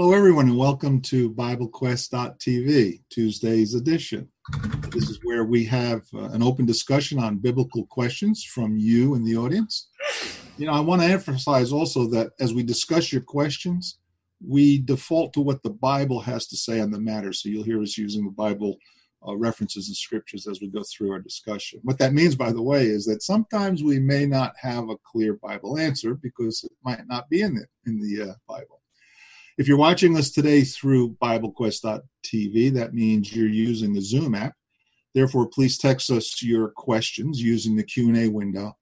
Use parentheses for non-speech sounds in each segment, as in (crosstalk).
Hello, everyone, and welcome to BibleQuest.tv, Tuesday's edition. This is where we have uh, an open discussion on biblical questions from you in the audience. You know, I want to emphasize also that as we discuss your questions, we default to what the Bible has to say on the matter. So you'll hear us using the Bible uh, references and scriptures as we go through our discussion. What that means, by the way, is that sometimes we may not have a clear Bible answer because it might not be in the in the uh, Bible. If you're watching us today through BibleQuest.tv, that means you're using the Zoom app. Therefore, please text us your questions using the Q&A window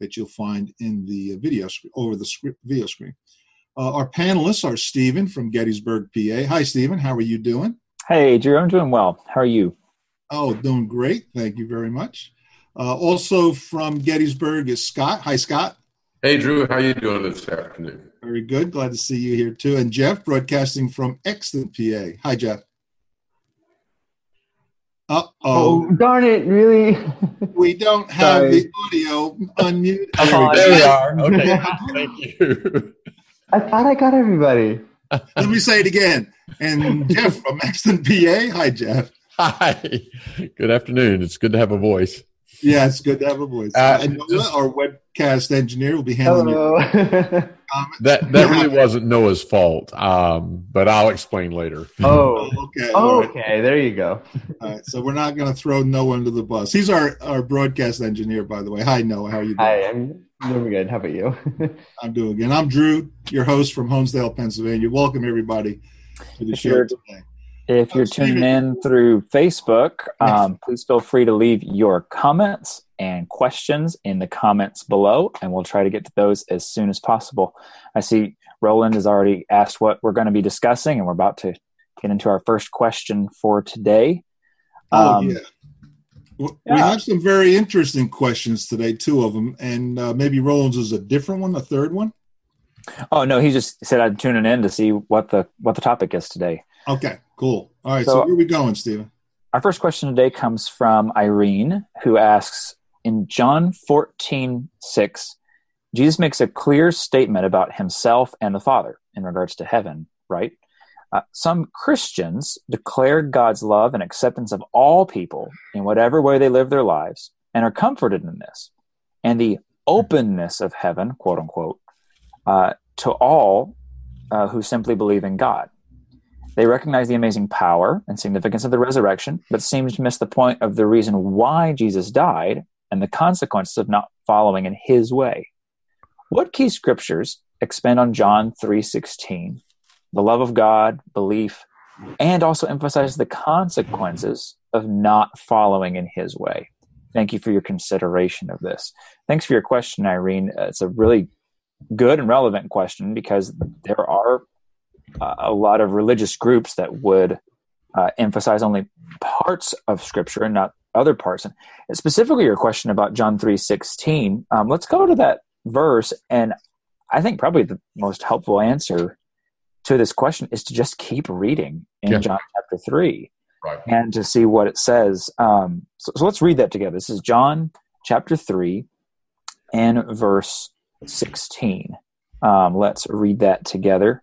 that you'll find in the video over the script, video screen. Uh, our panelists are Stephen from Gettysburg, PA. Hi, Stephen. How are you doing? Hey, Drew. I'm doing well. How are you? Oh, doing great. Thank you very much. Uh, also from Gettysburg is Scott. Hi, Scott. Hey, Drew. How are you doing this afternoon? Very good. Glad to see you here too. And Jeff, broadcasting from Exton, PA. Hi, Jeff. Uh oh. Darn it, really? we don't (laughs) have Sorry. the audio unmuted. Oh, there we are. Okay. (laughs) Thank you. I thought I got everybody. Let me say it again. And Jeff from Exton, PA. Hi, Jeff. Hi. Good afternoon. It's good to have a voice. Yeah, it's good to have a voice. Uh, and Noah, our webcast engineer, will be handling it. that that really wasn't Noah's fault, um, but I'll explain later. (laughs) Oh, okay. Oh, okay, there you go. All right, so we're not going to throw Noah under the bus. He's our, our broadcast engineer, by the way. Hi, Noah. How are you doing? Hi, I'm doing good. How about you? (laughs) I'm doing good. I'm Drew, your host from Honesdale, Pennsylvania. Welcome, everybody, to the show today. If you're tuning in through Facebook, um, please feel free to leave your comments and questions in the comments below, and we'll try to get to those as soon as possible. I see Roland has already asked what we're going to be discussing, and we're about to get into our first question for today. Oh, um, yeah. We yeah. have some very interesting questions today, two of them, and uh, maybe Roland's is a different one, a third one. Oh no, he just said I'm tuning in to see what the what the topic is today. Okay, cool. All right, so, so where are we going, Stephen? Our first question today comes from Irene, who asks In John 14, 6, Jesus makes a clear statement about himself and the Father in regards to heaven, right? Uh, some Christians declare God's love and acceptance of all people in whatever way they live their lives and are comforted in this. And the openness of heaven, quote unquote, uh, to all uh, who simply believe in God. They recognize the amazing power and significance of the resurrection, but seem to miss the point of the reason why Jesus died and the consequences of not following in his way. What key scriptures expand on John 3:16, the love of God, belief, and also emphasize the consequences of not following in his way? Thank you for your consideration of this. Thanks for your question, Irene. Uh, it's a really good and relevant question because there are uh, a lot of religious groups that would uh, emphasize only parts of Scripture and not other parts. And specifically, your question about John three sixteen. Um, let's go to that verse, and I think probably the most helpful answer to this question is to just keep reading in yeah. John chapter three, right. and to see what it says. Um, so, so let's read that together. This is John chapter three and verse sixteen. Um, let's read that together.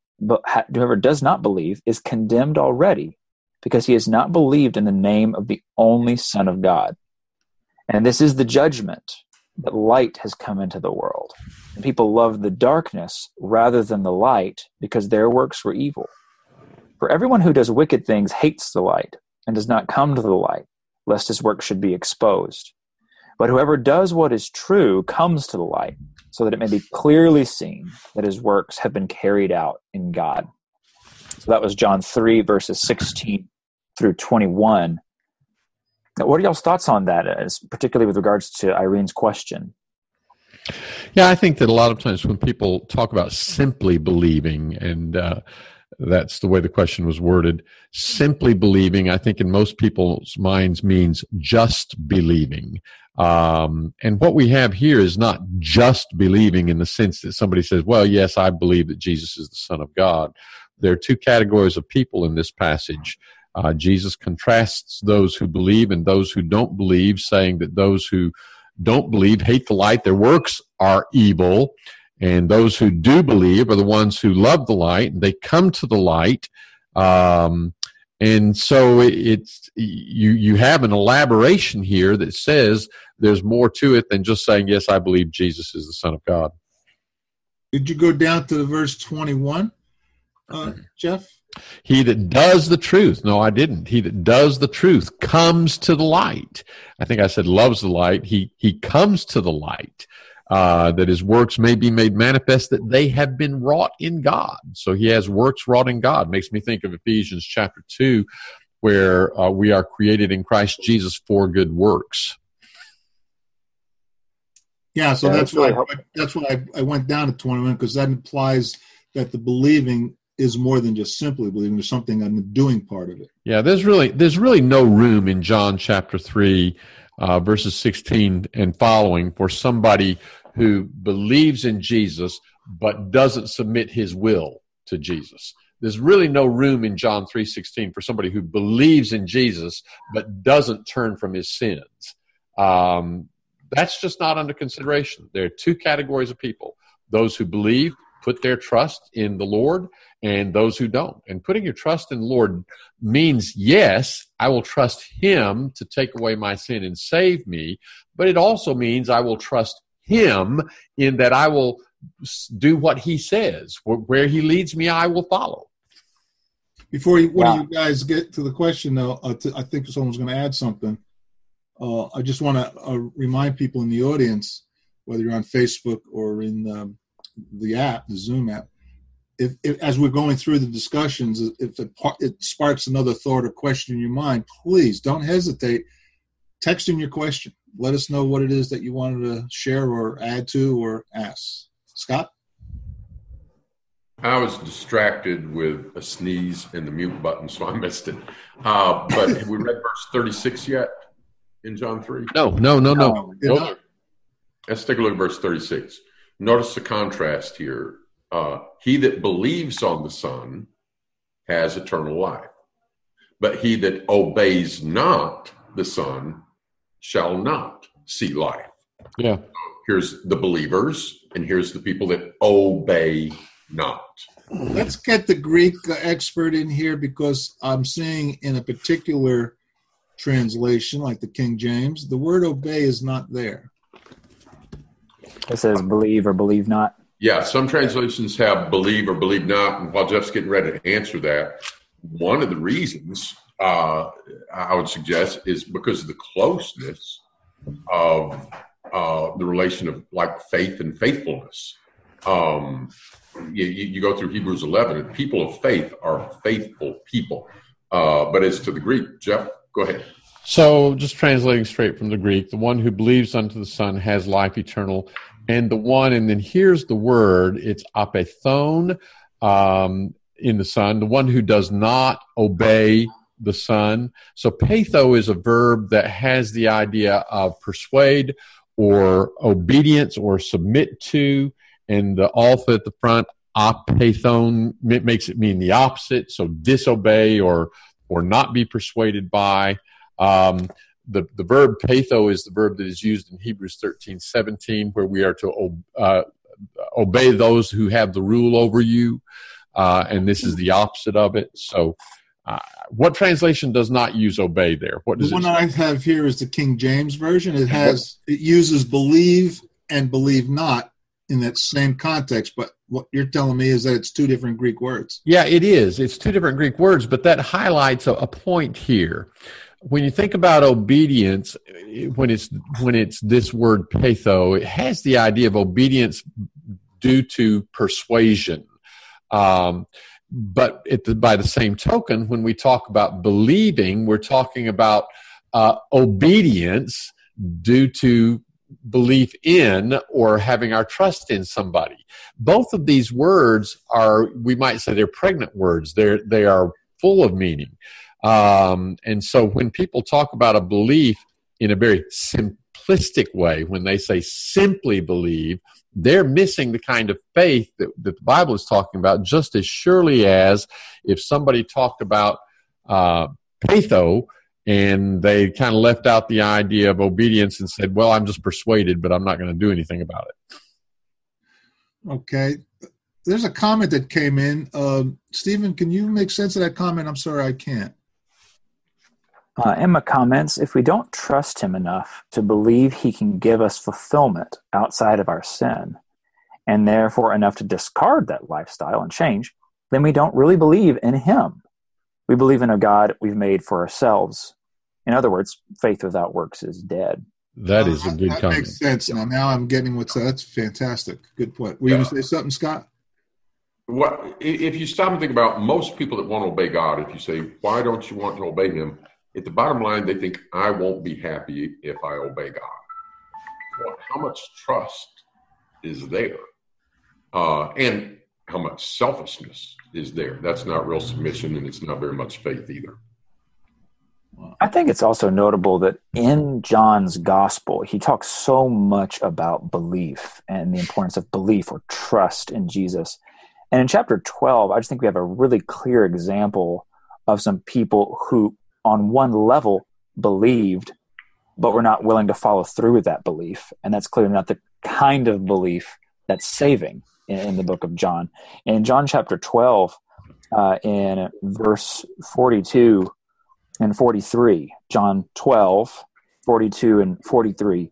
but whoever does not believe is condemned already because he has not believed in the name of the only Son of God. And this is the judgment that light has come into the world. And people love the darkness rather than the light because their works were evil. For everyone who does wicked things hates the light and does not come to the light, lest his work should be exposed. But whoever does what is true comes to the light, so that it may be clearly seen that his works have been carried out in God. So that was John 3, verses 16 through 21. Now, what are y'all's thoughts on that, as particularly with regards to Irene's question? Yeah, I think that a lot of times when people talk about simply believing and uh, that's the way the question was worded. Simply believing, I think, in most people's minds means just believing. Um, and what we have here is not just believing in the sense that somebody says, well, yes, I believe that Jesus is the Son of God. There are two categories of people in this passage. Uh, Jesus contrasts those who believe and those who don't believe, saying that those who don't believe hate the light, their works are evil. And those who do believe are the ones who love the light. They come to the light. Um, and so it's you you have an elaboration here that says there's more to it than just saying yes i believe jesus is the son of god. Did you go down to the verse 21 uh, jeff? He that does the truth no i didn't. He that does the truth comes to the light. I think i said loves the light. He he comes to the light uh, that his works may be made manifest that they have been wrought in God. So he has works wrought in God. Makes me think of Ephesians chapter 2, where uh, we are created in Christ Jesus for good works. Yeah, so yeah, that's, why I, that's why I, I went down to 21 because that implies that the believing is more than just simply believing. There's something on the doing part of it. Yeah, there's really there's really no room in John chapter three, uh, verses 16 and following for somebody who believes in Jesus but doesn't submit his will to Jesus. There's really no room in John 3:16 for somebody who believes in Jesus but doesn't turn from his sins. Um, that's just not under consideration. There are two categories of people: those who believe, put their trust in the Lord, and those who don't. And putting your trust in the Lord means yes, I will trust Him to take away my sin and save me, but it also means I will trust him in that I will do what he says. Where he leads me, I will follow. Before you, one yeah. of you guys get to the question, though, uh, to, I think someone's going to add something. Uh, I just want to uh, remind people in the audience, whether you're on Facebook or in um, the app, the Zoom app, if, if, as we're going through the discussions, if it, it sparks another thought or question in your mind, please don't hesitate. Text in your question let us know what it is that you wanted to share or add to or ask. Scott? I was distracted with a sneeze and the mute button, so I missed it. Uh, but have we read verse 36 yet in John 3? No, no, no, no. no. Let's take a look at verse 36. Notice the contrast here. Uh, he that believes on the Son has eternal life, but he that obeys not the Son shall not see life. Yeah. Here's the believers, and here's the people that obey not. Let's get the Greek expert in here because I'm seeing in a particular translation, like the King James, the word obey is not there. It says believe or believe not. Yeah, some translations have believe or believe not. And while Jeff's getting ready to answer that, one of the reasons uh, I would suggest, is because of the closeness of uh, the relation of like faith and faithfulness. Um, you, you, go through Hebrews 11, and people of faith are faithful people. Uh, but as to the Greek, Jeff, go ahead. So, just translating straight from the Greek, the one who believes unto the Son has life eternal, and the one, and then here's the word, it's apeithon um, in the Son, the one who does not obey the Son. So peitho is a verb that has the idea of persuade or obedience or submit to, and the alpha at the front, apeithon, makes it mean the opposite. So disobey or or not be persuaded by. Um, the, the verb peitho is the verb that is used in Hebrews 13, 17, where we are to uh, obey those who have the rule over you. Uh, and this is the opposite of it. So uh, what translation does not use obey there? What does the one I have here is the King James version. It has it uses believe and believe not in that same context, but what you're telling me is that it's two different Greek words. Yeah, it is. It's two different Greek words, but that highlights a, a point here. When you think about obedience, when it's when it's this word peitho, it has the idea of obedience due to persuasion. Um, but by the same token, when we talk about believing, we're talking about uh, obedience due to belief in or having our trust in somebody. Both of these words are, we might say, they're pregnant words. They're they are full of meaning. Um, and so when people talk about a belief in a very simplistic way, when they say simply believe, they're missing the kind of faith that, that the Bible is talking about, just as surely as if somebody talked about uh, peitho and they kind of left out the idea of obedience and said, well, I'm just persuaded, but I'm not going to do anything about it. Okay. There's a comment that came in. Uh, Stephen, can you make sense of that comment? I'm sorry, I can't. Uh, Emma comments if we don't trust him enough to believe he can give us fulfillment outside of our sin, and therefore enough to discard that lifestyle and change, then we don't really believe in him. We believe in a God we've made for ourselves. In other words, faith without works is dead. That is a good that, comment. makes sense. Now, now I'm getting what's that's fantastic. Good point. Were you going to say something, Scott? What if you stop and think about most people that want to obey God? If you say, "Why don't you want to obey Him?" At the bottom line, they think I won't be happy if I obey God. Well, how much trust is there, uh, and how much selfishness is there? That's not real submission, and it's not very much faith either. I think it's also notable that in John's gospel, he talks so much about belief and the importance of belief or trust in Jesus. And in chapter 12, I just think we have a really clear example of some people who on one level believed, but were not willing to follow through with that belief. And that's clearly not the kind of belief that's saving in, in the book of John. In John chapter 12, uh, in verse 42 and 43, John 12, 42 and 43,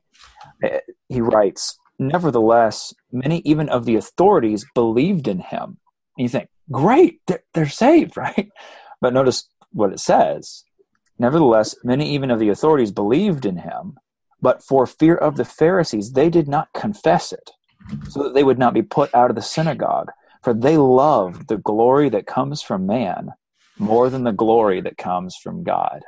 eh, he writes, Nevertheless, many even of the authorities believed in him. And you think, great, they're, they're saved, (laughs) right? But notice what it says Nevertheless, many even of the authorities believed in him, but for fear of the Pharisees, they did not confess it, so that they would not be put out of the synagogue. For they loved the glory that comes from man more than the glory that comes from God.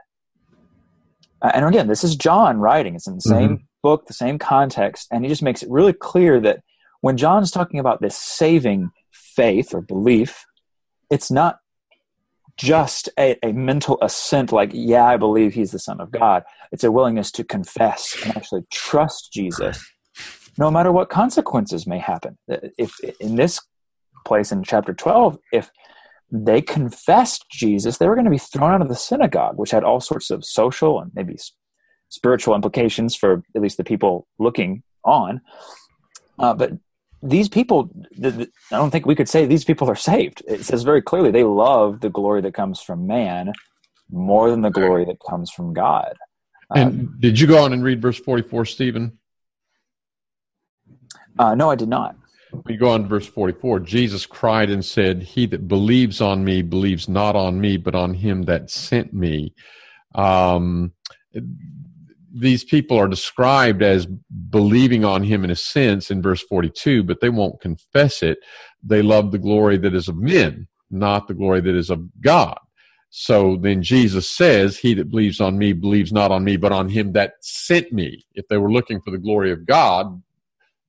And again, this is John writing. It's in the same mm-hmm. book, the same context, and he just makes it really clear that when John's talking about this saving faith or belief, it's not just a, a, mental assent like yeah i believe he's the son of god. It's a willingness to confess and actually trust jesus no matter what consequences may happen. If in this place in chapter 12 if they confessed jesus they were going to be thrown out of the synagogue which had all sorts of social and maybe spiritual implications for at least the people looking on. Uh, but these people i don't think we could say these people are saved. It says very clearly they love the glory that comes from man more than the glory that comes from god. And um, did you go on and read verse 44 stephen? Uh, no i did not. We go on to verse 44 jesus cried and said he that believes on me believes not on me but on him that sent me. Um, these people are described as believing on him in a sense in verse 42, but they won't confess it. They love the glory that is of men, not the glory that is of God. So then Jesus says, He that believes on me believes not on me, but on him that sent me. If they were looking for the glory of God,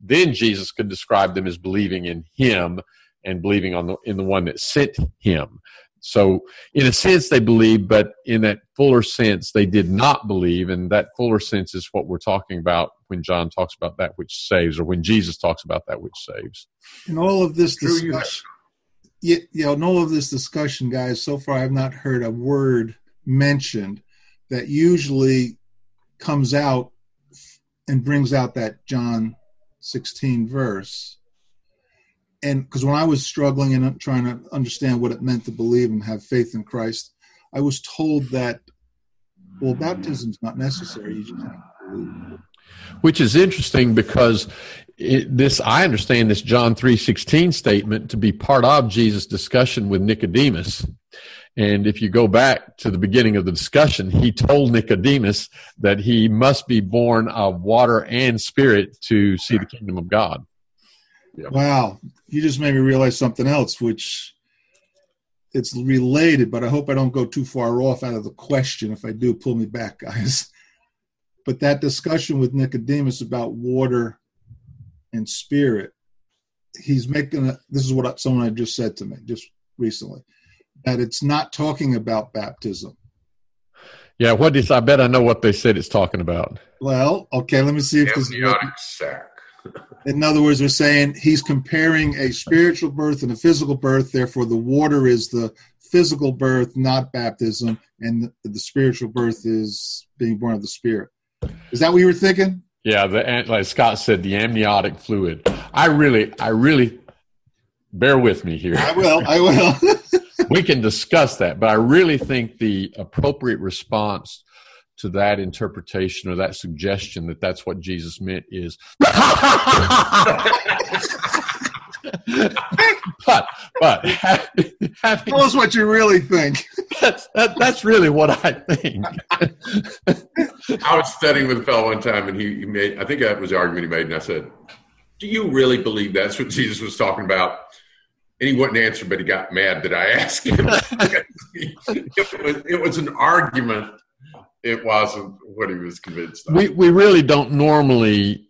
then Jesus could describe them as believing in him and believing on the, in the one that sent him. So, in a sense, they believe, but in that fuller sense, they did not believe. And that fuller sense is what we're talking about when John talks about that which saves, or when Jesus talks about that which saves. In all of this discussion, you know, in all of this discussion, guys, so far I've not heard a word mentioned that usually comes out and brings out that John 16 verse and because when I was struggling and uh, trying to understand what it meant to believe and have faith in Christ, I was told that well, baptism's not necessary. You just have to believe. Which is interesting because it, this I understand this John three sixteen statement to be part of Jesus' discussion with Nicodemus. And if you go back to the beginning of the discussion, he told Nicodemus that he must be born of water and spirit to see the kingdom of God. Yeah. Wow, you just made me realize something else, which it's related, but I hope I don't go too far off out of the question. If I do, pull me back, guys. (laughs) but that discussion with Nicodemus about water and spirit, he's making a, this is what someone had just said to me just recently that it's not talking about baptism. Yeah, what is? I bet I know what they said it's talking about. Well, okay, let me see if this. sac. In other words, they're saying he's comparing a spiritual birth and a physical birth. Therefore, the water is the physical birth, not baptism, and the, the spiritual birth is being born of the Spirit. Is that what you were thinking? Yeah, the like Scott said, the amniotic fluid. I really, I really bear with me here. I will. I will. (laughs) we can discuss that, but I really think the appropriate response to that interpretation or that suggestion that that's what Jesus meant is. (laughs) but but having, tell us what you really think. That's that, that's really what I think. I was studying with a fellow one time, and he, he made. I think that was the argument he made, and I said, "Do you really believe that's what Jesus was talking about?" And he wouldn't answer, but he got mad that I asked him. (laughs) it, was, it was an argument. It wasn't what he was convinced of. We we really don't normally,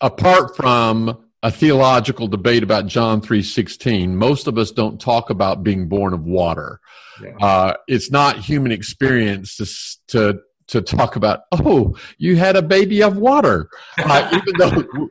apart from a theological debate about John 3:16. Most of us don't talk about being born of water. Yeah. Uh, it's not human experience to, to to talk about. Oh, you had a baby of water, uh, (laughs) even though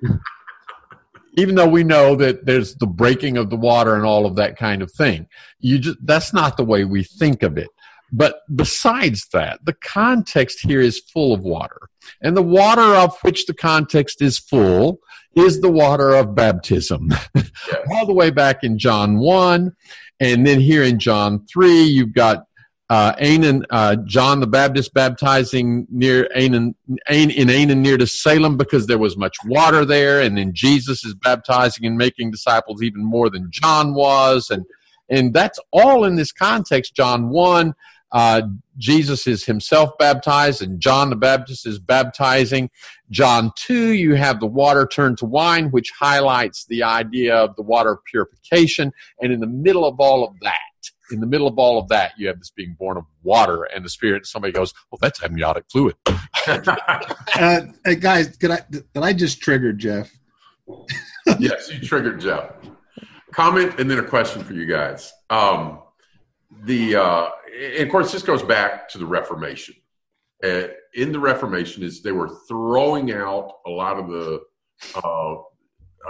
even though we know that there's the breaking of the water and all of that kind of thing. You just that's not the way we think of it. But besides that, the context here is full of water. And the water of which the context is full is the water of baptism. Yes. All the way back in John 1. And then here in John 3, you've got uh, Anan, uh, John the Baptist baptizing near Anan, Anan, in Anan near to Salem because there was much water there. And then Jesus is baptizing and making disciples even more than John was. And, and that's all in this context. John 1 uh, Jesus is himself baptized, and John the Baptist is baptizing. John 2, you have the water turned to wine, which highlights the idea of the water purification. And in the middle of all of that, in the middle of all of that, you have this being born of water and the Spirit. Somebody goes, "Well, that's amniotic fluid." (laughs) uh, hey guys, could I did I just trigger Jeff? yes, you triggered Jeff. Comment and then a question for you guys. Um, the uh, and of course this goes back to the Reformation. Uh, in the Reformation, is they were throwing out a lot of the uh,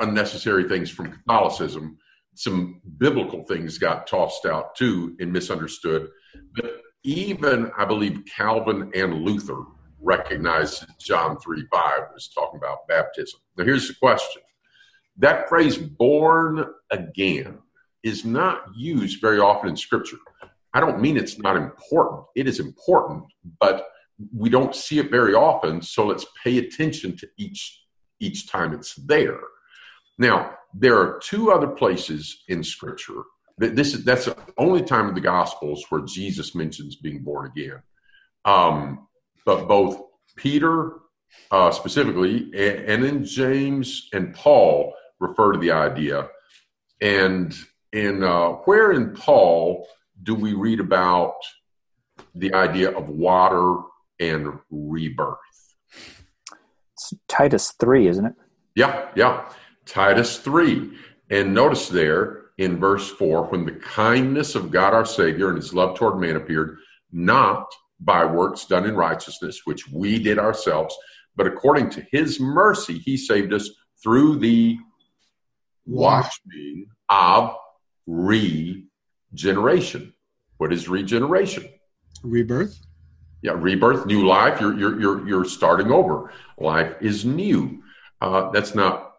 unnecessary things from Catholicism. Some biblical things got tossed out too and misunderstood. But even I believe Calvin and Luther recognized John 3 5 was talking about baptism. Now, here's the question that phrase, born again, is not used very often in Scripture. I don't mean it's not important. It is important, but we don't see it very often. So let's pay attention to each each time it's there. Now, there are two other places in Scripture that this is that's the only time in the Gospels where Jesus mentions being born again. Um, but both Peter uh, specifically and, and then James and Paul refer to the idea. And in uh, where in Paul do we read about the idea of water and rebirth? It's Titus 3, isn't it? Yeah, yeah. Titus 3. And notice there in verse 4 when the kindness of God our Savior and his love toward man appeared, not by works done in righteousness, which we did ourselves, but according to his mercy, he saved us through the washing of regeneration. What is regeneration? Rebirth. Yeah, rebirth, new life. You're you're you're you're starting over. Life is new. Uh, that's not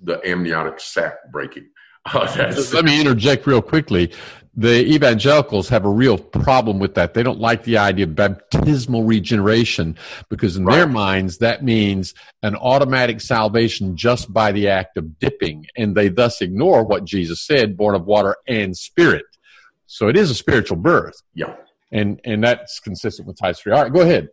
the amniotic sac breaking. (laughs) Uh, Let me interject real quickly. The evangelicals have a real problem with that. They don't like the idea of baptismal regeneration because, in right. their minds, that means an automatic salvation just by the act of dipping. And they thus ignore what Jesus said born of water and spirit. So it is a spiritual birth. Yeah. And and that's consistent with Titus 3. All right, go ahead.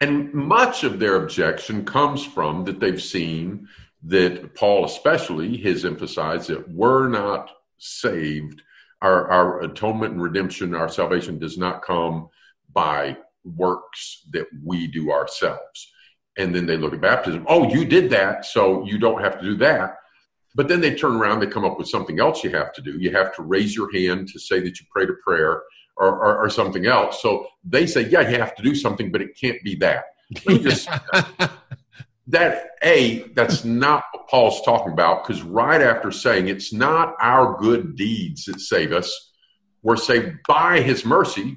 And much of their objection comes from that they've seen that Paul, especially, has emphasized that we're not saved. Our, our atonement and redemption, our salvation does not come by works that we do ourselves. And then they look at baptism. Oh, you did that, so you don't have to do that. But then they turn around, they come up with something else you have to do. You have to raise your hand to say that you prayed a prayer or, or, or something else. So they say, yeah, you have to do something, but it can't be that. Just (laughs) that a that's not what paul's talking about because right after saying it's not our good deeds that save us we're saved by his mercy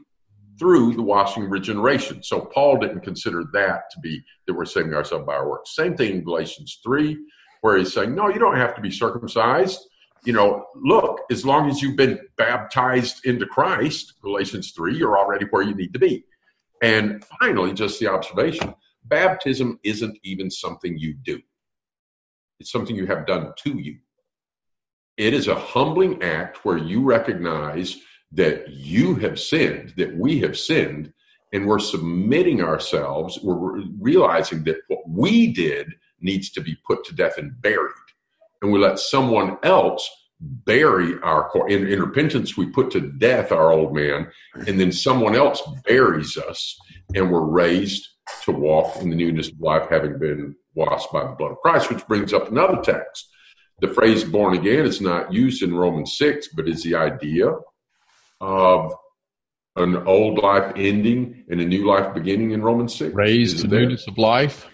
through the washing of regeneration so paul didn't consider that to be that we're saving ourselves by our works same thing in galatians 3 where he's saying no you don't have to be circumcised you know look as long as you've been baptized into christ galatians 3 you're already where you need to be and finally just the observation baptism isn't even something you do, it's something you have done to you. It is a humbling act where you recognize that you have sinned, that we have sinned, and we're submitting ourselves. We're realizing that what we did needs to be put to death and buried. And we let someone else bury our in, in repentance we put to death our old man and then someone else buries us and we're raised to walk in the newness of life, having been washed by the blood of Christ, which brings up another text. The phrase born again is not used in Romans 6, but is the idea of an old life ending and a new life beginning in Romans 6. Raised to the newness of life.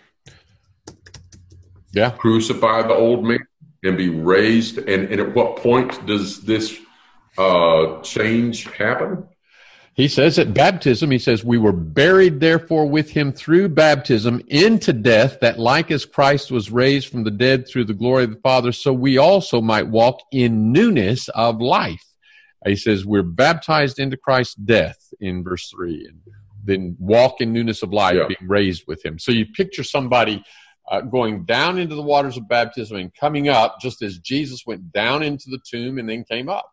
Yeah. Crucify the old man and be raised. And, and at what point does this uh, change happen? He says at baptism, he says, We were buried therefore with him through baptism into death, that like as Christ was raised from the dead through the glory of the Father, so we also might walk in newness of life. He says, We're baptized into Christ's death in verse 3, and then walk in newness of life, yeah. being raised with him. So you picture somebody uh, going down into the waters of baptism and coming up just as Jesus went down into the tomb and then came up.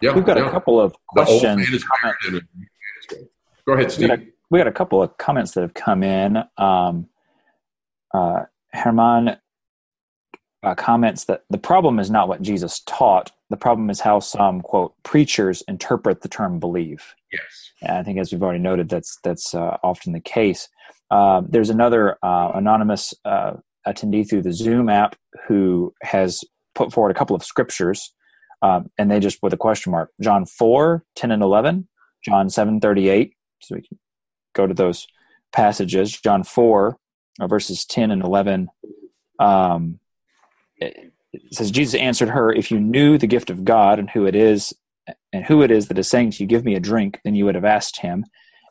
Yeah, We've got yeah. a couple of questions. Go ahead, Steve. We got, a, we got, a, couple of comments that have come in. Um, uh, Herman uh, comments that the problem is not what Jesus taught. The problem is how some quote preachers interpret the term believe. Yes, and I think as we've already noted, that's that's uh, often the case. Uh, there's another uh, anonymous uh, attendee through the Zoom app who has put forward a couple of scriptures um, and they just with a question mark. John 4, 10 and 11, John 7, 38. So we can go to those passages. John 4, uh, verses 10 and 11. Um, it, says, Jesus answered her, If you knew the gift of God and who it is, and who it is that is saying to you, Give me a drink, then you would have asked him,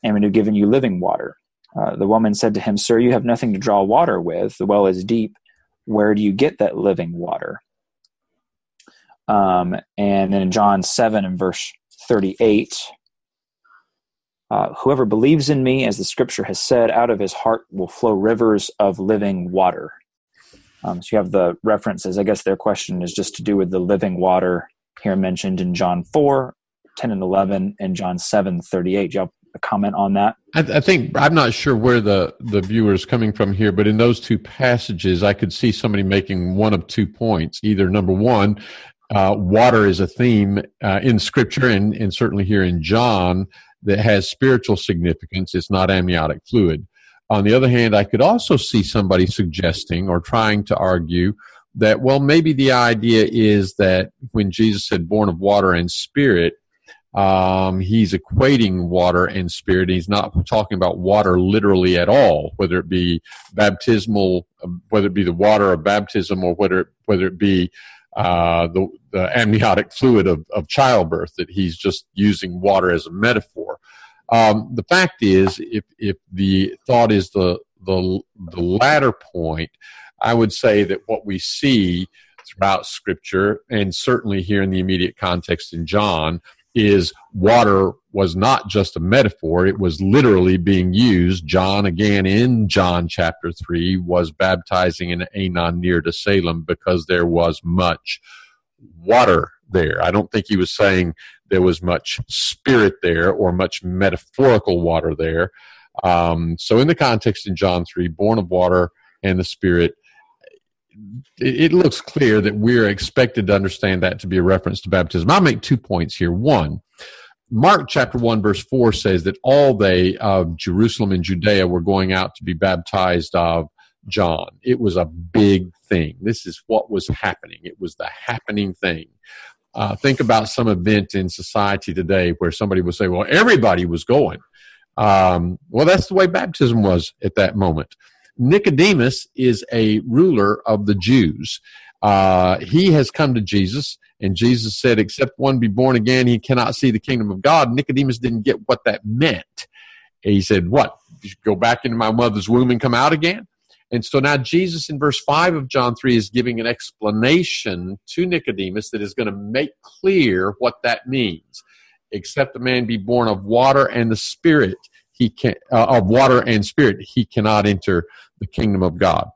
and would have given you living water. Uh, the woman said to him, Sir, you have nothing to draw water with. The well is deep. Where do you get that living water? Um, and then in John 7 and verse 38, uh, whoever believes in me, as the scripture has said, out of his heart will flow rivers of living water. Um, so you have the references. I guess their question is just to do with the living water here mentioned in John 4, 10 and 11, and John 7, 38. Do you have a comment on that? I, I think I'm not sure where the, the viewer is coming from here, but in those two passages, I could see somebody making one of two points. Either number one, uh, water is a theme uh, in Scripture and, and certainly here in John that has spiritual significance. It's not amniotic fluid. On the other hand, I could also see somebody suggesting or trying to argue that, well, maybe the idea is that when Jesus said born of water and spirit, um, he's equating water and spirit. He's not talking about water literally at all, whether it be baptismal, whether it be the water of baptism or whether, whether it be uh, the, the, amniotic fluid of, of, childbirth, that he's just using water as a metaphor. Um, the fact is, if, if the thought is the, the, the latter point, I would say that what we see throughout Scripture, and certainly here in the immediate context in John, is water was not just a metaphor, it was literally being used. John, again in John chapter 3, was baptizing in Aenon near to Salem because there was much water there. I don't think he was saying there was much spirit there or much metaphorical water there. Um, so, in the context in John 3, born of water and the Spirit, it looks clear that we're expected to understand that to be a reference to baptism. I'll make two points here. One, Mark chapter 1 verse 4 says that all they of Jerusalem and Judea were going out to be baptized of John. It was a big thing. This is what was happening. It was the happening thing. Uh, think about some event in society today where somebody would say, well, everybody was going. Um, well, that's the way baptism was at that moment. Nicodemus is a ruler of the Jews. Uh, he has come to Jesus, and Jesus said, Except one be born again, he cannot see the kingdom of God. Nicodemus didn't get what that meant. He said, What? Go back into my mother's womb and come out again? And so now Jesus in verse 5 of John 3 is giving an explanation to Nicodemus that is going to make clear what that means. Except a man be born of water and the spirit, he can uh, of water and spirit, he cannot enter the kingdom of God.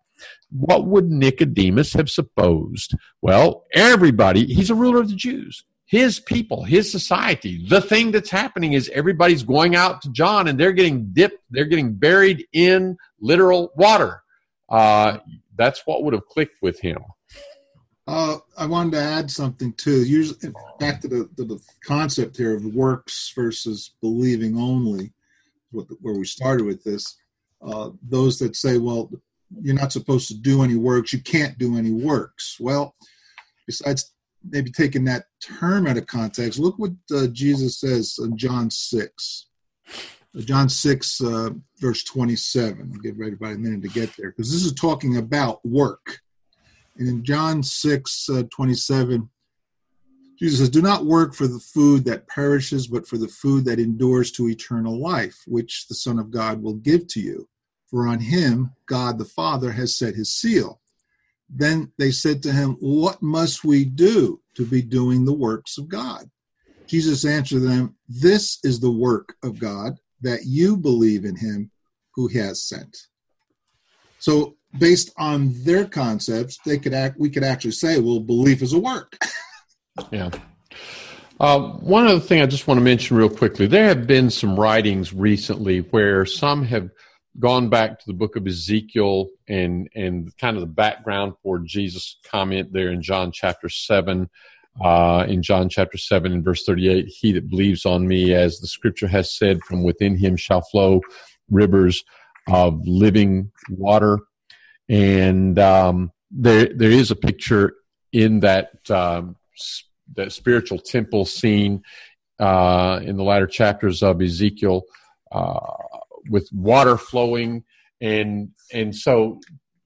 What would Nicodemus have supposed? Well, everybody, he's a ruler of the Jews his people, his society. The thing that's happening is everybody's going out to John and they're getting dipped, they're getting buried in literal water uh, that's what would have clicked with him. Uh, I wanted to add something too. Usually, back to the, to the concept here of works versus believing only, where we started with this. Uh, those that say, "Well, you're not supposed to do any works. You can't do any works." Well, besides maybe taking that term out of context, look what uh, Jesus says in John six. John 6, uh, verse 27. I'll give everybody a minute to get there because this is talking about work. And in John 6, uh, 27, Jesus says, Do not work for the food that perishes, but for the food that endures to eternal life, which the Son of God will give to you. For on him God the Father has set his seal. Then they said to him, What must we do to be doing the works of God? Jesus answered them, This is the work of God, that you believe in him who he has sent. So based on their concepts, they could act we could actually say, well, belief is a work. (laughs) yeah. Uh, one other thing I just want to mention real quickly there have been some writings recently where some have gone back to the book of Ezekiel and, and kind of the background for Jesus' comment there in John chapter 7 uh, in John chapter 7 and verse 38 He that believes on me, as the scripture has said, from within him shall flow rivers of living water. And um, there, there is a picture in that, um, that spiritual temple scene uh, in the latter chapters of Ezekiel uh, with water flowing. And, and so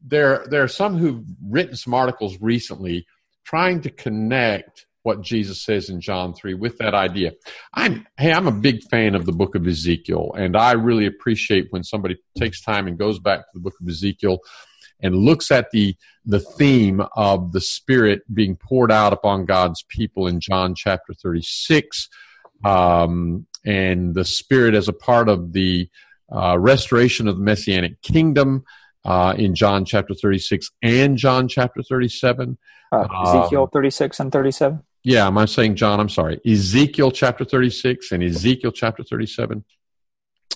there, there are some who've written some articles recently trying to connect what Jesus says in John 3 with that idea. I'm hey, I'm a big fan of the book of Ezekiel and I really appreciate when somebody takes time and goes back to the book of Ezekiel and looks at the the theme of the spirit being poured out upon God's people in John chapter 36 um, and the spirit as a part of the uh, restoration of the messianic kingdom uh, in John chapter 36 and John chapter 37 uh, Ezekiel um, 36 and 37? Yeah, am I saying John? I'm sorry. Ezekiel chapter 36 and Ezekiel chapter 37.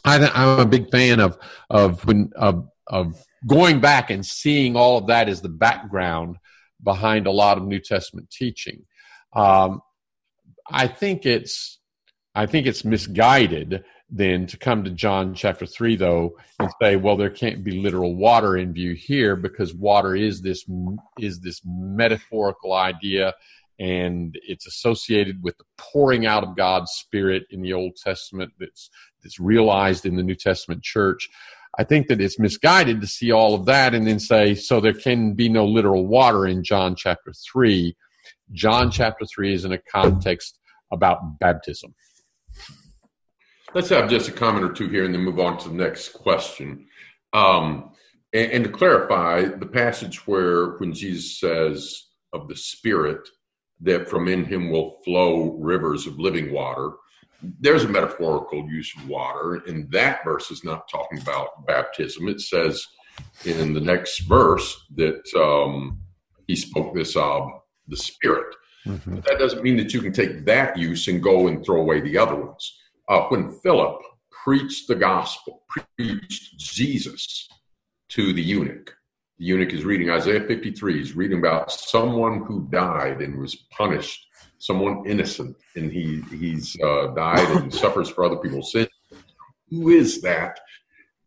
I, am a big fan of of when of of going back and seeing all of that as the background behind a lot of New Testament teaching. Um, I think it's I think it's misguided then to come to John chapter 3 though and say well there can't be literal water in view here because water is this is this metaphorical idea and it's associated with the pouring out of God's spirit in the Old Testament that's that's realized in the New Testament church I think that it's misguided to see all of that and then say so there can be no literal water in John chapter 3 John chapter 3 is in a context about baptism Let's have just a comment or two here and then move on to the next question. Um, and, and, to clarify, the passage where when Jesus says of the Spirit that from in him will flow rivers of living water, there's a metaphorical use of water. And that verse is not talking about baptism. It says in the next verse that um, he spoke this of the Spirit. Mm-hmm. But that doesn't mean that you can take that use and go and throw away the other ones uh, when Philip preached the gospel, preached Jesus to the eunuch. The eunuch is reading Isaiah 53. He's reading about someone who died and was punished someone innocent, and he he's uh, died and suffers for other people's sins. Who is that?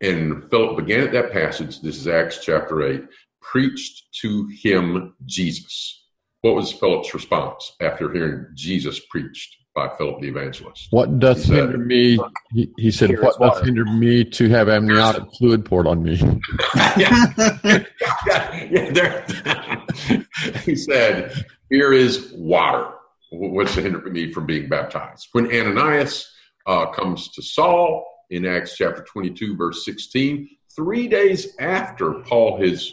And Philip began at that passage. This is Acts chapter eight. Preached to him Jesus. What was Philip's response after hearing Jesus preached by Philip the evangelist? What doth He said- hinder me? He, he said, "What What is doth water." hinder me to have amniotic fluid poured on me? yeah, (laughs) yeah, there. (laughs) he said, "Here is water. What's to hinder me from being baptized?" When Ananias uh, comes to Saul in Acts chapter twenty-two, verse sixteen, three days after Paul has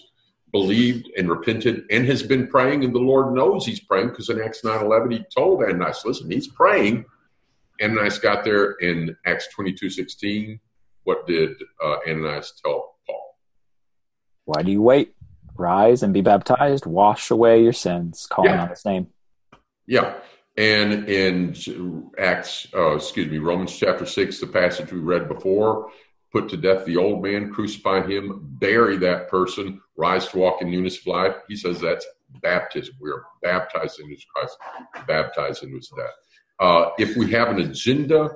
believed and repented and has been praying, and the Lord knows he's praying because in Acts nine eleven he told Ananias, "Listen, he's praying." Ananias got there in Acts twenty-two sixteen. What did uh, Ananias tell Paul? Why do you wait? Rise and be baptized. Wash away your sins. Calling Yeah. on His name. Yeah. And in Acts, uh, excuse me, Romans chapter 6, the passage we read before, put to death the old man, crucify him, bury that person, rise to walk in newness of life. He says that's baptism. We are baptized into Christ, baptized into his death. Uh, if we have an agenda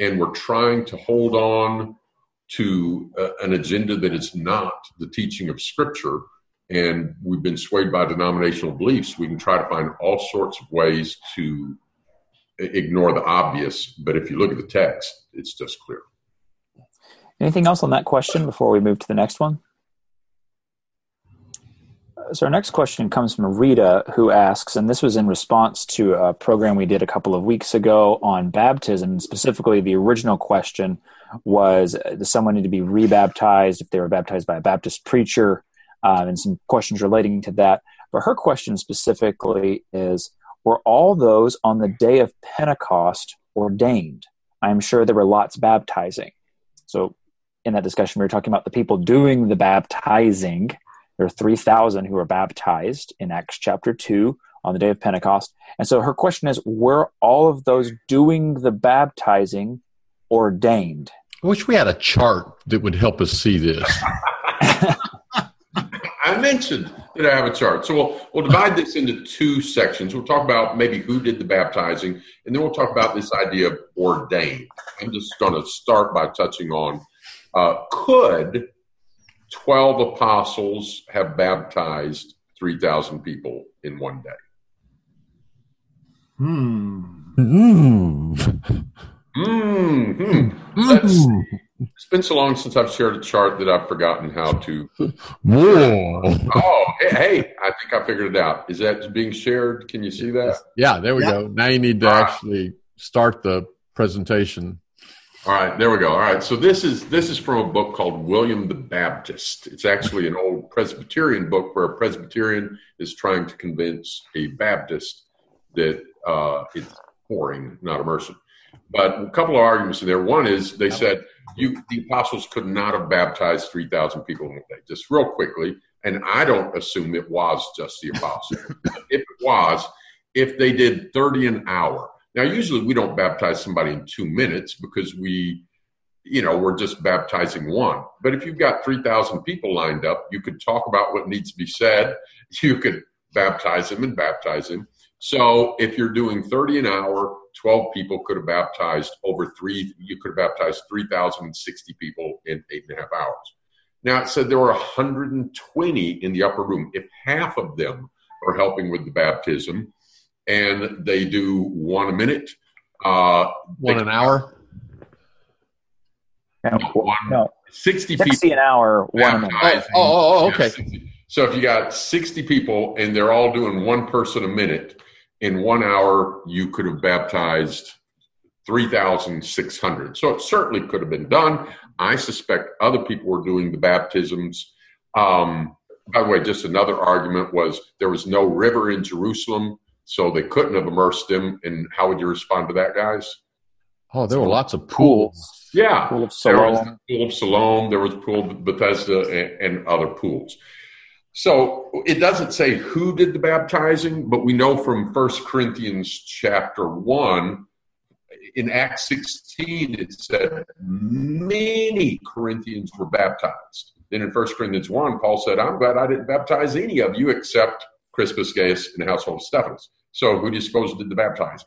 and we're trying to hold on to uh, an agenda that is not the teaching of Scripture, and we've been swayed by denominational beliefs, we can try to find all sorts of ways to ignore the obvious. But if you look at the text, it's just clear. Anything else on that question before we move to the next one? So, our next question comes from Rita, who asks, and this was in response to a program we did a couple of weeks ago on baptism. Specifically, the original question was Does someone need to be rebaptized if they were baptized by a Baptist preacher? Um, and some questions relating to that. But her question specifically is Were all those on the day of Pentecost ordained? I'm sure there were lots baptizing. So, in that discussion, we were talking about the people doing the baptizing. There are 3,000 who were baptized in Acts chapter 2 on the day of Pentecost. And so her question is Were all of those doing the baptizing ordained? I wish we had a chart that would help us see this. (laughs) I mentioned that I have a chart. So we'll, we'll divide this into two sections. We'll talk about maybe who did the baptizing, and then we'll talk about this idea of ordained. I'm just going to start by touching on uh, could 12 apostles have baptized 3,000 people in one day? Hmm. Mm. hmm Let's, it's been so long since I've shared a chart that I've forgotten how to. (laughs) Whoa. Oh, hey, hey, I think I figured it out. Is that being shared? Can you see that? Yeah, there we Yeah. go. Now you need to All right. actually start the presentation. All right, there we go. All right, so this is this is from a book called William the Baptist. It's actually an old Presbyterian book where a Presbyterian is trying to convince a Baptist that uh, it's pouring, not immersion. But a couple of arguments in there. One is they said you the apostles could not have baptized three thousand people in one day. Just real quickly, and I don't assume it was just the apostles. (laughs) if it was, if they did thirty an hour. Now, usually we don't baptize somebody in two minutes because we, you know, we're just baptizing one. But if you've got 3,000 people lined up, you could talk about what needs to be said. (laughs) You could baptize them and baptize them. So if you're doing 30 an hour, 12 people could have baptized over three, you could have baptized 3,060 people in eight and a half hours. Now it said there were 120 in the upper room. If half of them are helping with the baptism, and they do one a minute. Uh, One an hour. No, one, no 60 people 60 an hour, one a minute. Oh, oh, oh, okay. 60. So if you got 60 people and they're all doing one person a minute, in one hour you could have baptized 3,600. So it certainly could have been done. I suspect other people were doing the baptisms. Um, by the way, just another argument was there was no river in Jerusalem, so they couldn't have immersed them. And how would you respond to that, guys? Oh, there were lots of pools. Yeah. Pool of There was Siloam. the pool of Siloam, there was pool of Bethesda, and, and other pools. So it doesn't say who did the baptizing, but we know from First Corinthians chapter 1, in Acts 16, it said many Corinthians were baptized. Then in First Corinthians 1, Paul said, I'm glad I didn't baptize any of you except Crispus, Gaius, and the household of Stephanus. So who do you suppose did the baptizing?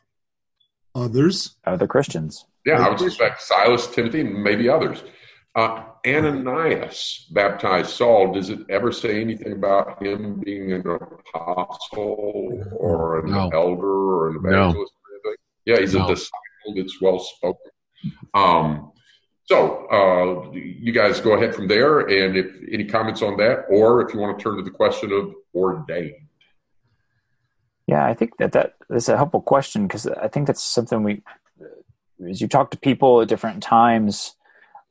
Others. Other Christians. Yeah, I would suspect Silas, Timothy, and maybe others. Uh, Ananias baptized Saul. Does it ever say anything about him being an apostle or an No. elder or an evangelist or anything? Yeah, he's No. a disciple that's well spoken. Um, so uh, you guys go ahead from there, and if any comments on that, or if you want to turn to the question of ordained. Yeah, I think that that is a helpful question because I think that's something we, as you talk to people at different times,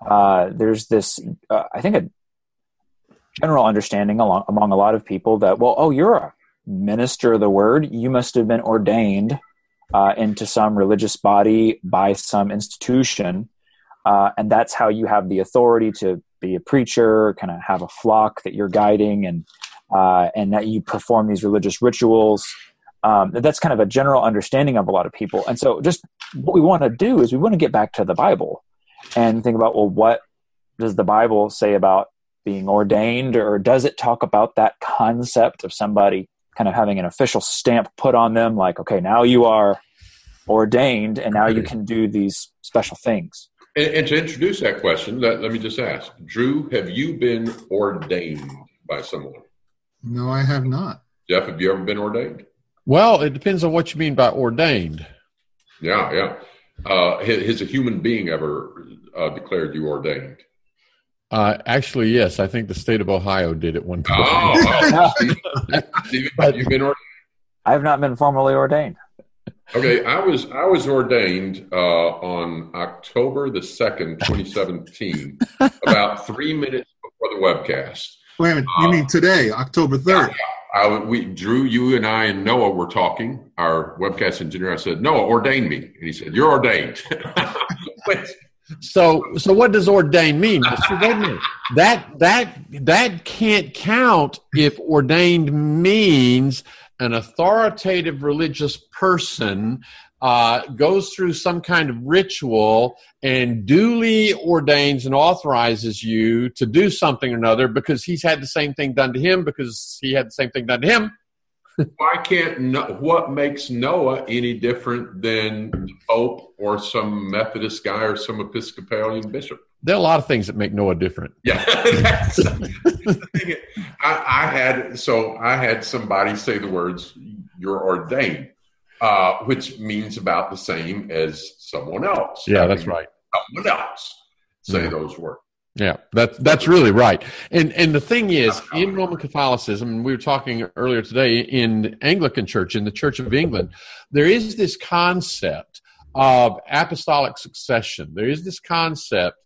uh, there's this, uh, I think, a general understanding along, among a lot of people that, well, oh, you're a minister of the word. You must have been ordained uh, into some religious body by some institution. Uh, and that's how you have the authority to be a preacher, kind of have a flock that you're guiding, and uh, and that you perform these religious rituals. Um, that's kind of a general understanding of a lot of people. And so, just what we want to do is we want to get back to the Bible and think about well, what does the Bible say about being ordained, or does it talk about that concept of somebody kind of having an official stamp put on them, like, okay, now you are ordained, and now you can do these special things. And, and to introduce that question, let, let me just ask Drew, have you been ordained by someone? No, I have not. Jeff, have you ever been ordained? Well, it depends on what you mean by ordained. Yeah, yeah. Uh, has, has a human being ever uh, declared you ordained? Uh, actually, yes, I think the state of Ohio did it one time. Oh, Stephen, Stephen, have been ordained? I have not been formally ordained. Okay, I was I was ordained uh, on October the second, twenty seventeen, (laughs) about three minutes before the webcast. Wait a minute. You mean today, October 3rd? I, we Drew, you and I and Noah were talking. Our webcast engineer. I said, Noah, ordain me, and he said, "You're ordained." (laughs) So, so what does ordained mean? That that that can't count if ordained means an authoritative religious person uh, goes through some kind of ritual and duly ordains and authorizes you to do something or another because he's had the same thing done to him because he had the same thing done to him. (laughs) why can't no, what makes Noah any different than Pope or some Methodist guy or some Episcopalian bishop? There are a lot of things that make Noah different. Yeah. (laughs) I, I had so I had somebody say the words "you're ordained," uh, which means about the same as someone else. Yeah, Having that's right. Someone else say Yeah. those words. Yeah, that's that's really right. And and the thing is, in Roman Catholicism, we were talking earlier today in Anglican Church, in the Church of England, there is this concept of apostolic succession. There is this concept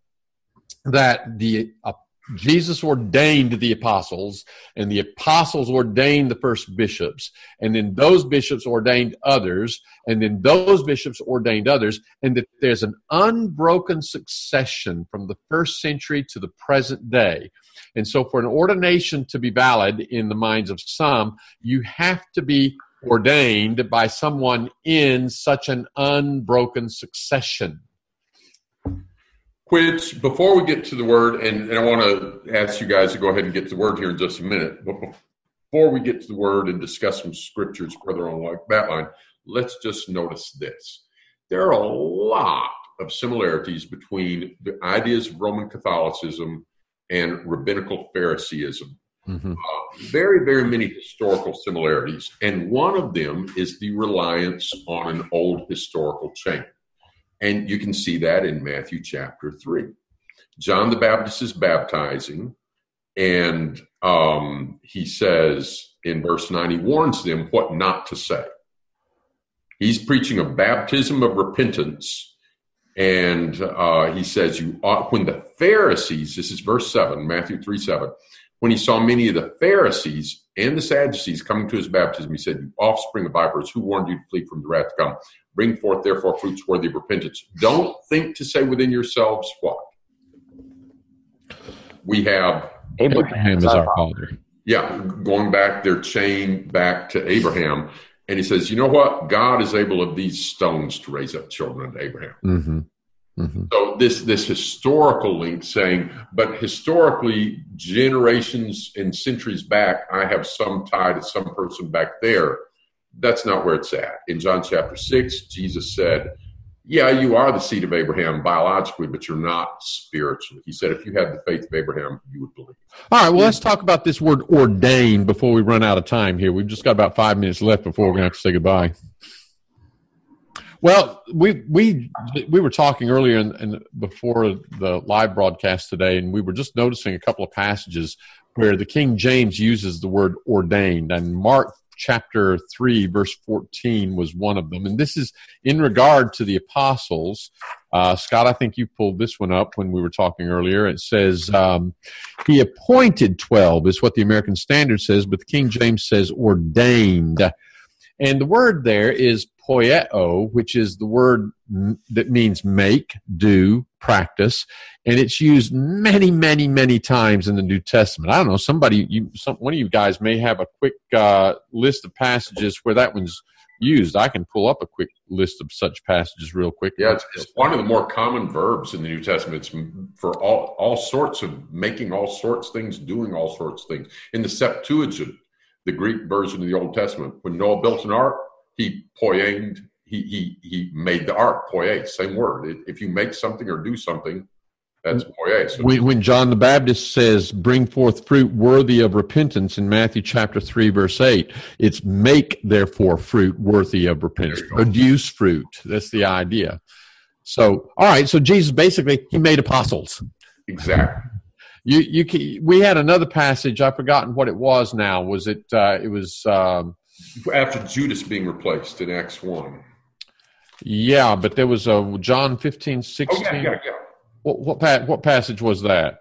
that the uh, Jesus ordained the apostles, and the apostles ordained the first bishops, and then those bishops ordained others, and then those bishops ordained others, and that there's an unbroken succession from the first century to the present day. And so, for an ordination to be valid in the minds of some, you have to be ordained by someone in such an unbroken succession. Which, before we get to the word, and, and I want to ask you guys to go ahead and get to the word here in just a minute, but before we get to the word and discuss some scriptures further on like that line, let's just notice this. There are a lot of similarities between the ideas of Roman Catholicism and rabbinical Phariseeism. Mhm. Uh, very, very many historical similarities, and one of them is the reliance on an old historical chain. And you can see that in Matthew chapter 3. John the Baptist is baptizing, and um, he says in verse 9, he warns them what not to say. He's preaching a baptism of repentance, and uh, he says, "You ought." When the Pharisees, this is verse seven, Matthew three seven, when he saw many of the Pharisees and the Sadducees coming to his baptism, he said, "You offspring of vipers, who warned you to flee from the wrath to come? Bring forth therefore fruits worthy of repentance. Don't think to say within yourselves what we have." Abraham, is our father. Yeah, going back their chain back to Abraham. And he says, you know what? God is able of these stones to raise up children unto Abraham. hmm hmm So this this historical link saying, but historically, generations and centuries back, I have some tie to some person back there. That's not where it's at. In John chapter 6, Jesus said, Yeah, you are the seed of Abraham biologically, but you're not spiritually. He said, If you had the faith of Abraham, you would believe. All right, well, let's talk about this word ordained before we run out of time here. We've just got about five minutes left before we're going to have to say goodbye. Well, we we we were talking earlier in, before the live broadcast today, and we were just noticing a couple of passages where the King James uses the word ordained, and Mark chapter 3 verse 14 was one of them. And this is in regard to the apostles. Uh, scott i think you pulled this one up when we were talking earlier. It says um, he appointed 12 is what the american standard says but the king james says ordained. And the word there is poieo, which is the word that means make, do, practice, and it's used many, many, many times in the New Testament. I don't know. Somebody, you, some, one of you guys may have a quick uh, list of passages where that one's used. I can pull up a quick list of such passages real quick. Yeah, it's, it's one of the more common verbs in the New Testament. It's for all all sorts of making all sorts things, doing all sorts things. In the Septuagint, the Greek version of the Old Testament, when Noah built an ark, he poiened, he, he, he made the ark, poie, same word. If you make something or do something, that's poie. So when, when John the Baptist says, bring forth fruit worthy of repentance in Matthew chapter 3, verse 8, it's make therefore fruit worthy of repentance. Produce fruit. That's the idea. So, all right. So Jesus basically, he made apostles. Exactly. (laughs) You, you, we had another passage. I've forgotten what it was. Now was it? Uh, it was um, after Judas being replaced in Acts one. Yeah, but there was a John 15, 16. Oh, yeah, yeah, yeah. What, what, what passage was that?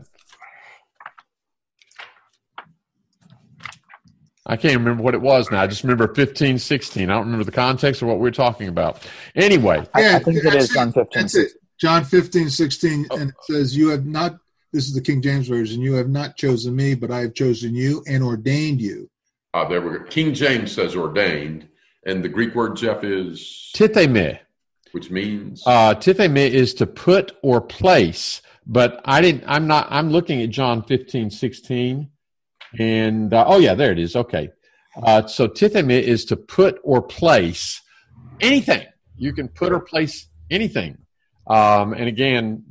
I can't remember what it was now. I just remember 15, 16. I don't remember the context of what we are talking about. Anyway. Yeah, I, I think it is John 15, 16. John 15, 16, and it says, You have not, this is the King James Version, you have not chosen me, but I have chosen you and ordained you uh, there we go. King James says ordained, and the Greek word Jeff is tithemi, which means uh, tithemi is to put or place. But I didn't. I'm not. I'm looking at John 15, 16, and uh, oh yeah, there it is. Okay, uh, so tithemi is to put or place anything. You can put or place anything. Um, and again,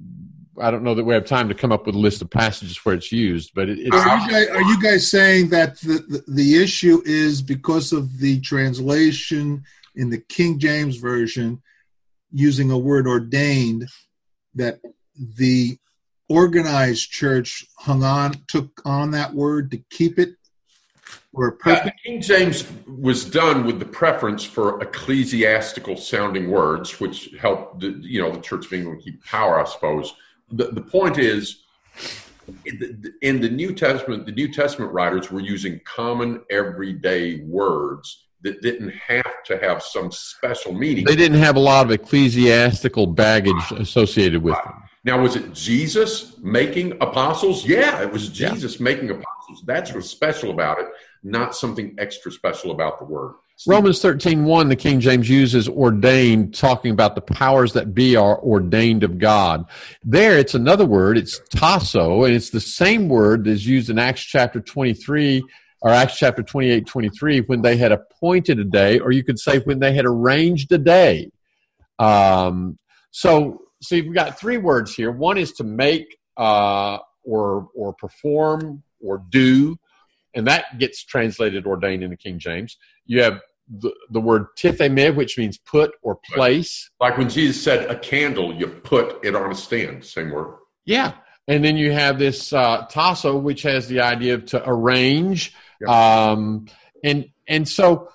I don't know that we have time to come up with a list of passages where it's used, but it, it's. Are you, guys, are you, guys, saying that the, the, the issue is because of the translation in the King James version using a word ordained that the organized church hung on, took on that word to keep it or yeah, King James was done with the preference for ecclesiastical sounding words, which helped the, you know the church being able to keep power, I suppose. The, the point is in the New Testament, the New Testament writers were using common everyday words that didn't have to have some special meaning. They didn't have a lot of ecclesiastical baggage associated with them. Now, was it Jesus making apostles? Yeah, it was Jesus yeah. making apostles. That's what's special about it, not something extra special about the word. Romans 13, 1, the King James uses ordained, talking about the powers that be are ordained of God. There, it's another word, it's tasso, and it's the same word that's used in Acts chapter 23 or Acts chapter 28, 23, when they had appointed a day, or you could say when they had arranged a day. Um, so, see, we've got three words here. One is to make uh, or, or perform or do, and that gets translated ordained in the King James. You have the, the word tithemi, which means put or place. Like when Jesus said a candle, you put it on a stand, same word. Yeah. And then you have this uh, tasso, which has the idea of to arrange. Um, and, and so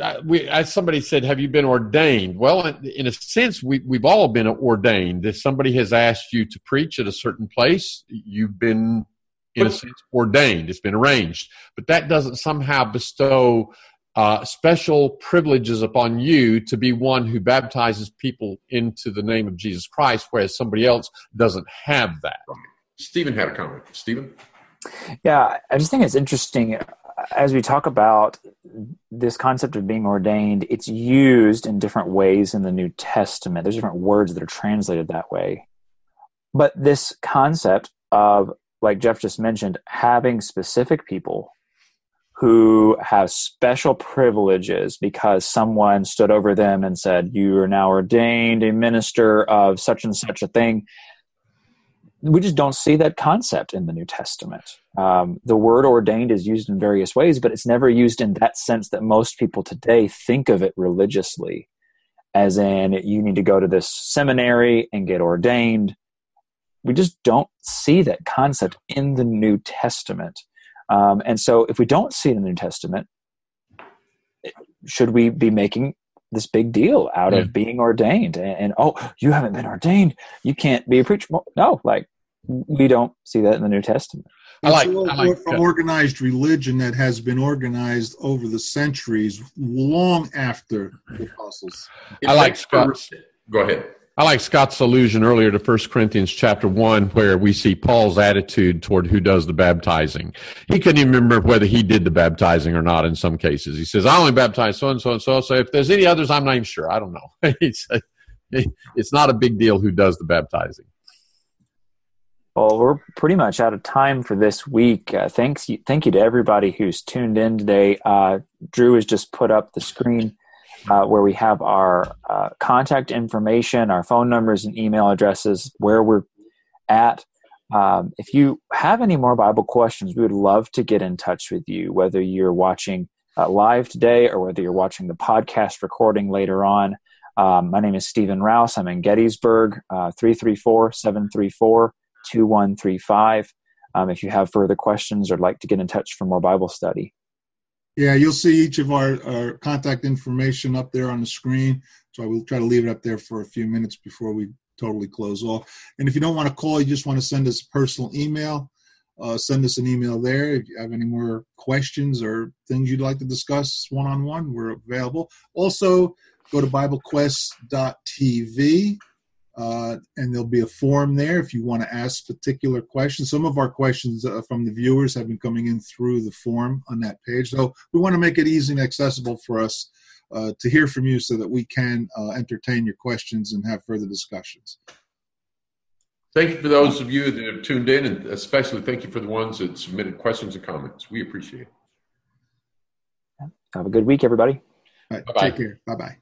uh, we, as somebody said, have you been ordained? Well, in, in a sense, we, we've all been ordained. If somebody has asked you to preach at a certain place, you've been in a sense ordained it's been arranged but that doesn't somehow bestow uh, special privileges upon you to be one who baptizes people into the name of Jesus Christ, whereas somebody else doesn't have that. Stephen had a comment. Stephen? Yeah, I just think it's interesting uh, as we talk about this concept of being ordained, it's used in different ways in the New Testament. There's different words that are translated that way. But this concept of, like Jeff just mentioned, having specific people who have special privileges because someone stood over them and said, You are now ordained a minister of such and such a thing. We just don't see that concept in the New Testament. Um, the word ordained is used in various ways, but it's never used in that sense that most people today think of it religiously, as in you need to go to this seminary and get ordained. We just don't see that concept in the New Testament. Um, and so, if we don't see it in the New Testament, should we be making this big deal out yeah. of being ordained? And, and, oh, you haven't been ordained, you can't be a preacher. No, like we don't see that in the New Testament. I like, I like from uh, organized religion that has been organized over the centuries, long after the apostles. I like Scott. Go ahead. I like Scott's allusion earlier to 1 Corinthians chapter 1, where we see Paul's attitude toward who does the baptizing. He couldn't even remember whether he did the baptizing or not in some cases. He says, I only baptize so and so and so. So if there's any others, I'm not even sure. I don't know. (laughs) it's, it's not a big deal who does the baptizing. Well, we're pretty much out of time for this week. Uh, thanks, thank you to everybody who's tuned in today. Uh, Drew has just put up the screen uh, where we have our uh, contact information, our phone numbers and email addresses, where we're at. Um, if you have any more Bible questions, we would love to get in touch with you, whether you're watching uh, live today or whether you're watching the podcast recording later on. Um, my name is Stephen Rouse. I'm in Gettysburg, uh, 334 734 2135. Um, if you have further questions or like to get in touch for more Bible study. Yeah, you'll see each of our, our contact information up there on the screen. So I will try to leave it up there for a few minutes before we totally close off. And if you don't want to call, you just want to send us a personal email, uh, send us an email there. If you have any more questions or things you'd like to discuss one on one, we're available. Also, go to BibleQuest.tv uh, and there'll be a form there if you want to ask particular questions. Some of our questions uh, from the viewers have been coming in through the form on that page. So we want to make it easy and accessible for us uh, to hear from you so that we can uh, entertain your questions and have further discussions. Thank you for those of you that have tuned in, and especially thank you for the ones that submitted questions and comments. We appreciate it. Have a good week, everybody. All right, take care. Bye bye.